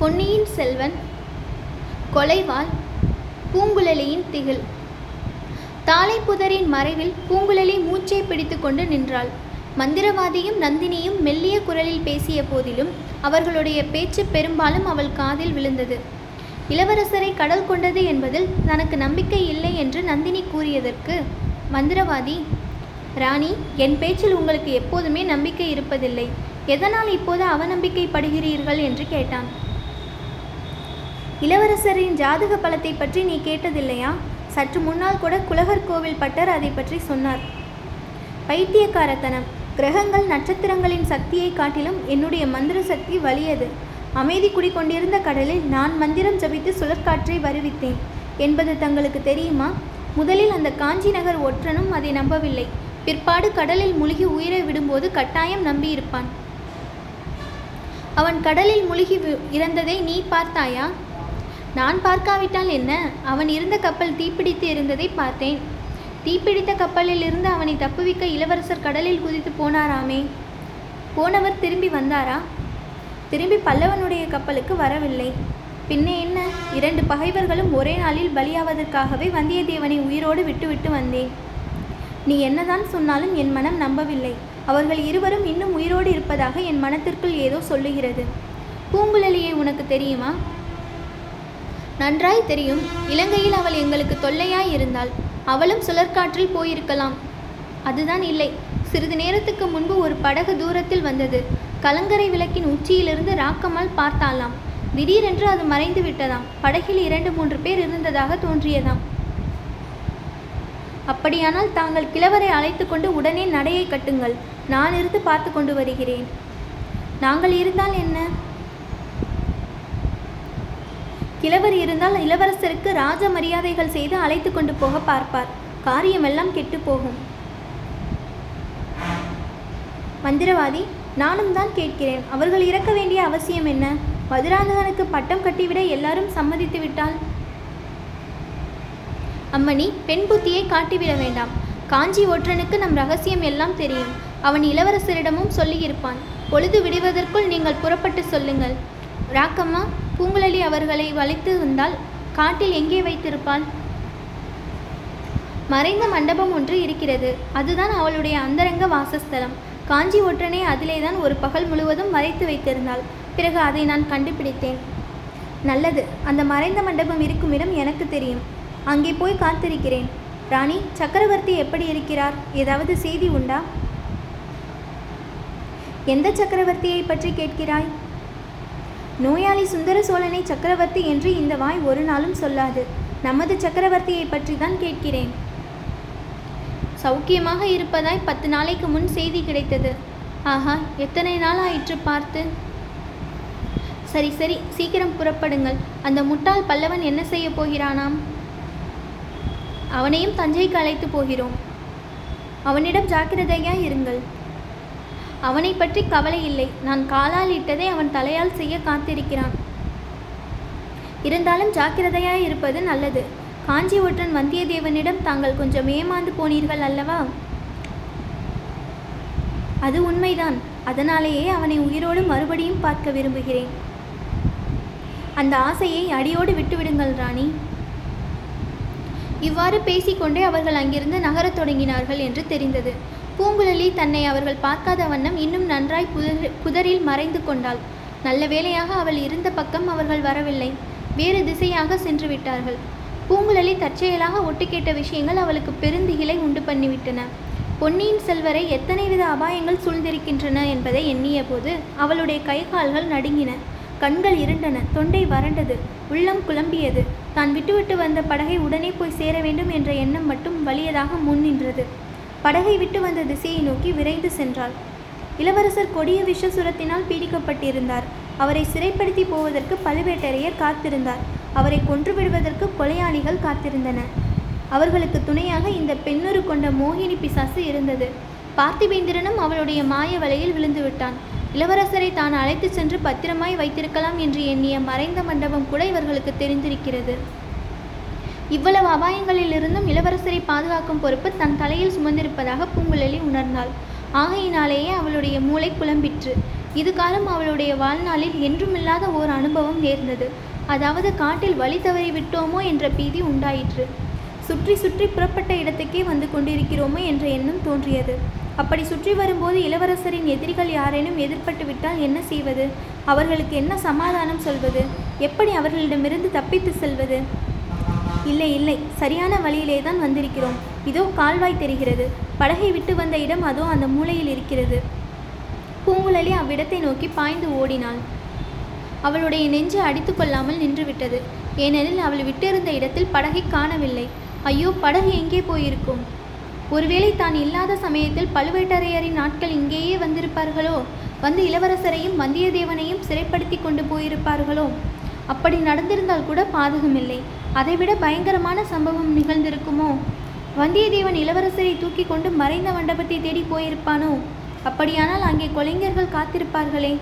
பொன்னியின் செல்வன் கொலைவாள் பூங்குழலியின் திகில். தாளைப்புதரின் மறைவில் பூங்குழலி மூச்சை பிடித்துக்கொண்டு நின்றாள். மந்திரவாதியும் நந்தினியும் மெல்லிய குரலில் பேசிய போதிலும் அவர்களுடைய பேச்சு பெரும்பாலும் அவள் காதில் விழுந்தது. இளவரசரை கடல் கொண்டது என்பதில் தனக்கு நம்பிக்கை இல்லை என்று நந்தினி கூறியதற்கு மந்திரவாதி ராணி என் பேச்சில் உங்களுக்கு எப்போதுமே நம்பிக்கை இருப்பதில்லை. எதனால் இப்போது அவநம்பிக்கைப்படுகிறீர்கள்? என்று கேட்டான். இளவரசரின் ஜாதக பலத்தை பற்றி நீ கேட்டதில்லையா? சற்று முன்னால் கூட குலகர் கோவில் பட்டர் அதை பற்றி சொன்னார். பைத்தியக்காரத்தனம். கிரகங்கள் நட்சத்திரங்களின் சக்தியை காட்டிலும் என்னுடைய மந்திர சக்தி வலியது. அமைதி குடிக்கொண்டிருந்த கடலில் நான் மந்திரம் ஜபித்து சுழற்காற்றை வருவித்தேன். என்பது தங்களுக்கு தெரியுமா? முதலில் அந்த காஞ்சி நகர் ஒற்றனும் அதை நம்பவில்லை. பிற்பாடு கடலில் முழுகி உயிரை விடும்போது கட்டாயம் நம்பியிருப்பான். அவன் கடலில் முழுகி வி- இறந்ததை நீ பார்த்தாயா? நான் பார்க்காவிட்டால் என்ன? அவன் இருந்த கப்பல் தீப்பிடித்து இருந்ததை பார்த்தேன். தீப்பிடித்த கப்பலில் இருந்து அவனை தப்புவிக்க இளவரசர் கடலில் குதித்து போனாராமே. போனவர் திரும்பி வந்தாரா? திரும்பி பல்லவனுடைய கப்பலுக்கு வரவில்லை. பின்னே என்ன? இரண்டு பகைவர்களும் ஒரே நாளில் பலியாவதற்காகவே வந்தியத்தேவனை உயிரோடு விட்டுவிட்டு வந்தேன். நீ என்னதான் சொன்னாலும் என் மனம் நம்பவில்லை. அவர்கள் இருவரும் இன்னும் உயிரோடு இருப்பதாக என் மனத்திற்குள் ஏதோ சொல்லுகிறது. பூங்குழலியை உனக்கு தெரியுமா? நன்றாய் தெரியும். இலங்கையில் அவள் எங்களுக்கு தொல்லையாய் இருந்தாள். அவளும் சுழற்காற்றில் போயிருக்கலாம். அதுதான் இல்லை. சிறிது நேரத்துக்கு முன்பு ஒரு படகு தூரத்தில் வந்தது. கலங்கரை விளக்கின் உச்சியிலிருந்து ராக்கம்மாள் பார்த்தாளாம். திடீரென்று அது மறைந்து விட்டதாம். படகில் இரண்டு மூன்று பேர் இருந்ததாக தோன்றியதாம். அப்படியானால் தாங்கள் கிழவரை அழைத்து கொண்டு உடனே நடையை கட்டுங்கள். நான் இருந்து பார்த்து கொண்டு வருகிறேன். நாங்கள் இருந்தால் என்ன? கிழவர் இருந்தால் இளவரசருக்கு ராஜ மரியாதைகள் செய்து அழைத்து கொண்டு போக பார்ப்பார். காரியமெல்லாம் கெட்டு போகும். மந்திரவாதி நானும் தான் கேட்கிறேன். அவர்கள் இறக்க வேண்டிய அவசியம் என்ன? மதுராந்தகனுக்கு பட்டம் கட்டிவிட எல்லாரும் சம்மதித்து விட்டால்? அம்மணி பெண் புத்தியை காட்டிவிட வேண்டாம். காஞ்சி ஒற்றனுக்கு நம் ரகசியம் எல்லாம் தெரியும். அவன் இளவரசரிடமும் சொல்லியிருப்பான். பொழுது விடுவதற்குள் நீங்கள் புறப்பட்டு சொல்லுங்கள். ராக்கம்மா பூங்குழலி அவர்களை வளைத்து வந்தால் காட்டில் எங்கே வைத்திருப்பாள்? மறைந்த மண்டபம் ஒன்று இருக்கிறது. அதுதான் அவளுடைய அந்தரங்க வாசஸ்தலம். காஞ்சி ஒற்றனை அதிலேதான் ஒரு பகல் முழுவதும் மறைத்து வைத்திருந்தாள். பிறகு அதை நான் கண்டுபிடித்தேன். நல்லது அந்த மறைந்த மண்டபம் இருக்கும் இடம் எனக்கு தெரியும். அங்கே போய் காத்திருக்கிறேன். ராணி சக்கரவர்த்தி எப்படி இருக்கிறார்? ஏதாவது செய்தி உண்டா? எந்த சக்கரவர்த்தியை பற்றி கேட்கிறாய்? நோயாளி சுந்தர சோழனை சக்கரவர்த்தி என்று இந்த வாய் ஒரு நாளும் சொல்லாது. நமது சக்கரவர்த்தியை பற்றி தான் கேட்கிறேன். சௌக்கியமாக இருப்பதாய் பத்து நாளைக்கு முன் செய்தி கிடைத்தது. ஆஹா எத்தனை நாள் ஆயிற்று பார்த்து? சரி சரி சீக்கிரம் புறப்படுங்கள். அந்த முட்டாள் பல்லவன் என்ன செய்ய போகிறானாம்? அவனையும் தஞ்சைக்கு அழைத்து போகிறோம். அவனிடம் ஜாக்கிரதையாக இருங்கள். அவனை பற்றி கவலை இல்லை. நான் காலால் இட்டதை அவன் தலையால் செய்ய காத்திருக்கிறான். இருந்தாலும் ஜாக்கிரதையாய் இருப்பது நல்லது. காஞ்சி ஒற்றன் வந்தியத்தேவனிடம் தாங்கள் கொஞ்சம் ஏமாந்து போனீர்கள் அல்லவா? அது உண்மைதான். அதனாலேயே அவனை உயிரோடு மறுபடியும் பார்க்க விரும்புகிறேன். அந்த ஆசையை அடியோடு விட்டுவிடுங்கள் ராணி. இவ்வாறு பேசிக்கொண்டே அவர்கள் அங்கிருந்து நகரத் தொடங்கினார்கள் என்று தெரிந்தது. பூங்குழலி தன்னை அவர்கள் பார்க்காத வண்ணம் இன்னும் நன்றாய் புதர் புதரில் மறைந்து கொண்டாள். நல்ல வேளையாக அவள் இருந்த பக்கம் அவர்கள் வரவில்லை. வேறு திசையாக சென்று விட்டார்கள். பூங்குழலி தற்செயலாக ஒட்டு கேட்ட விஷயங்கள் அவளுக்கு பெருந்திகிலை உண்டு பண்ணிவிட்டன. பொன்னியின் செல்வரை எத்தனை வித அபாயங்கள் சூழ்ந்திருக்கின்றன என்பதை எண்ணிய போது அவளுடைய கைகால்கள் நடுங்கின. கண்கள் இருண்டன. தொண்டை வறண்டது. உள்ளம் குழம்பியது. தான் விட்டுவிட்டு வந்த படகை உடனே போய் சேர வேண்டும் என்ற எண்ணம் மட்டும் வலியதாக முன் நின்றது. படகை விட்டு வந்த திசையை நோக்கி விரைந்து சென்றாள். இளவரசர் கொடிய விஷசுரத்தினால் பீடிக்கப்பட்டிருந்தார். அவரை சிறைப்படுத்தி போவதற்கு பழுவேட்டரையர் காத்திருந்தார். அவரை கொன்றுவிடுவதற்கு கொலையாளிகள் காத்திருந்தன. அவர்களுக்கு துணையாக இந்த பெண்ணுரு கொண்ட மோகினி பிசாசு இருந்தது. பார்த்திபேந்திரனும் அவளுடைய மாய வலையில் விழுந்து விட்டான். இளவரசரை தான் அழைத்துச் சென்று பத்திரமாய் வைத்திருக்கலாம் என்று எண்ணிய மறைந்த மண்டபம் கூட இவர்களுக்கு தெரிந்திருக்கிறது. இவ்வளவு அபாயங்களிலிருந்தும் இளவரசரை பாதுகாக்கும் பொறுப்பு தன் தலையில் சுமந்திருப்பதாக பூங்குழலி உணர்ந்தாள். ஆகையினாலேயே அவளுடைய மூளை புலம்பிற்று. இது காலம் அவளுடைய வாழ்நாளில் என்றுமில்லாத ஓர் அனுபவம் நேர்ந்தது. அதாவது காட்டில் வழி தவறி விட்டோமோ என்ற பீதி உண்டாயிற்று. சுற்றி சுற்றி புறப்பட்ட இடத்துக்கே வந்து கொண்டிருக்கிறோமோ என்ற எண்ணம் தோன்றியது. அப்படி சுற்றி வரும்போது இளவரசரின் எதிரிகள் யாரேனும் எதிர்பட்டு விட்டால் என்ன செய்வது? அவர்களுக்கு என்ன சமாதானம் சொல்வது? எப்படி அவர்களிடமிருந்து தப்பித்து செல்வது? இல்லை இல்லை. சரியான வழியிலே தான் வந்திருக்கிறோம். இதோ கால்வாய் தெரிகிறது. படகை விட்டு வந்த இடம் அதோ அந்த மூலையில் இருக்கிறது. பூங்குழலி அவ்விடத்தை நோக்கி பாய்ந்து ஓடினாள். அவளுடைய நெஞ்சு அடித்து கொள்ளாமல் நின்றுவிட்டது. ஏனெனில் அவள் விட்டிருந்த இடத்தில் படகை காணவில்லை. ஐயோ படகு எங்கே போயிருக்கும்? ஒருவேளை தான் இல்லாத சமயத்தில் பழுவேட்டரையரின் நாட்கள் இங்கேயே வந்திருப்பார்களோ? வந்து இளவரசரையும் வந்தியத்தேவனையும் சிறைப்படுத்தி கொண்டு போயிருப்பார்களோ? அப்படி நடந்திருந்தால் கூட பாதகமில்லை. அதைவிட பயங்கரமான சம்பவம் நிகழ்ந்திருக்குமோ? வந்தியத்தேவன் இளவரசரை தூக்கி கொண்டு மறைந்த மண்டபத்தை தேடி போயிருப்பானோ? அப்படியானால் அங்கே கொலைஞர்கள் காத்திருப்பார்களே.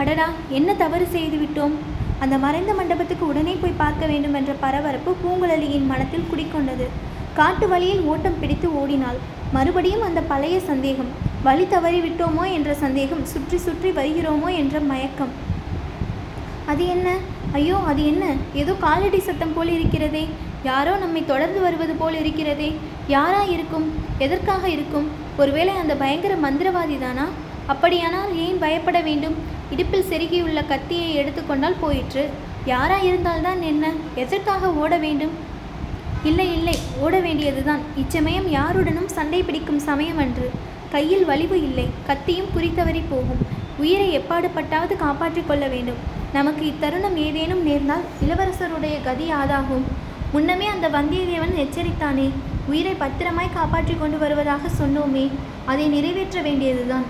அடடா என்ன தவறு செய்து விட்டோம்? அந்த மறைந்த மண்டபத்துக்கு உடனே போய் பார்க்க வேண்டும் என்ற பரபரப்பு பூங்குழலியின் மனத்தில் குடிக்கொண்டது காட்டு வழியில் ஓட்டம் பிடித்து ஓடினாள். மறுபடியும் அந்த பழைய சந்தேகம் வழி தவறிவிட்டோமோ என்ற சந்தேகம் சுற்றி சுற்றி வருகிறோமோ என்ற மயக்கம். அது என்ன? ஐயோ அது என்ன? ஏதோ காலடி சத்தம் போல் இருக்கிறதே. யாரோ நம்மை தொடர்ந்து வருவது போல் இருக்கிறதே. யாரா இருக்கும்? எதற்காக இருக்கும்? ஒருவேளை அந்த பயங்கர மந்திரவாதி தானா அப்படியானால் ஏன் பயப்பட வேண்டும்? இடுப்பில் செருகியுள்ள கத்தியை எடுத்துக்கொண்டால் போயிற்று. யாரா இருந்தால்தான் என்ன? எதற்காக ஓட வேண்டும்? இல்லை இல்லை ஓட வேண்டியதுதான். இச்சமயம் யாருடனும் சண்டை பிடிக்கும் சமயம் அன்று. கையில் வலிவு இல்லை. கத்தியும் குறித்தவறி போகும். உயிரை எப்பாடுபட்டாவது காப்பாற்றிக் கொள்ள வேண்டும். நமக்கு இத்தருணம் ஏதேனும் நேர்ந்தால் இளவரசருடைய கதி ஆதாகும். முன்னமே அந்த வந்தியத்தேவன் எச்சரித்தானே உயிரை பத்திரமாய் காப்பாற்றி கொண்டு வருவதாக சொன்னோமே அதை நிறைவேற்ற வேண்டியதுதான்.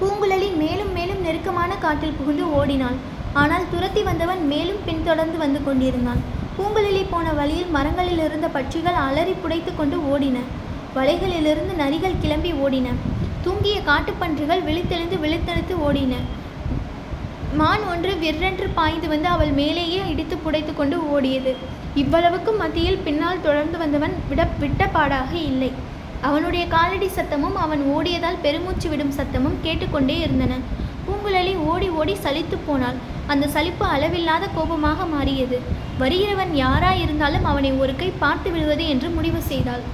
பூங்குழலி மேலும் மேலும் நெருக்கமான காட்டில் புகுந்து ஓடினாள். ஆனால் துரத்தி வந்தவன் மேலும் பின்தொடர்ந்து வந்து கொண்டிருந்தான். பூங்குழலி போன வழியில் மரங்களில் இருந்த பட்சிகள் அலறி புடைத்து கொண்டு ஓடின. வலைகளிலிருந்து நரிகள் கிளம்பி ஓடின. தூங்கிய காட்டுப்பன்றிகள் விழித்தெழுந்து விழித்தெழுத்து ஓடின. மான் ஒன்று விற்றென்று பாய்ந்து வந்து அவள் மேலேயே இடித்து புடைத்து கொண்டு ஓடியது. இவ்வளவுக்கும் மத்தியில் பின்னால் தொடர்ந்து வந்தவன் விட விட்டப்பாடாக இல்லை. அவனுடைய காலடி சத்தமும் அவன் ஓடியதால் பெருமூச்சு விடும் சத்தமும் கேட்டுக்கொண்டே இருந்தன. பூங்குழலி ஓடி ஓடி சலித்து போனாள். அந்த சலிப்பு அளவில்லாத கோபமாக மாறியது. வருகிறவன் யாராயிருந்தாலும் அவனை ஒரு கை பார்த்து விடுவது என்று முடிவு செய்தாள்.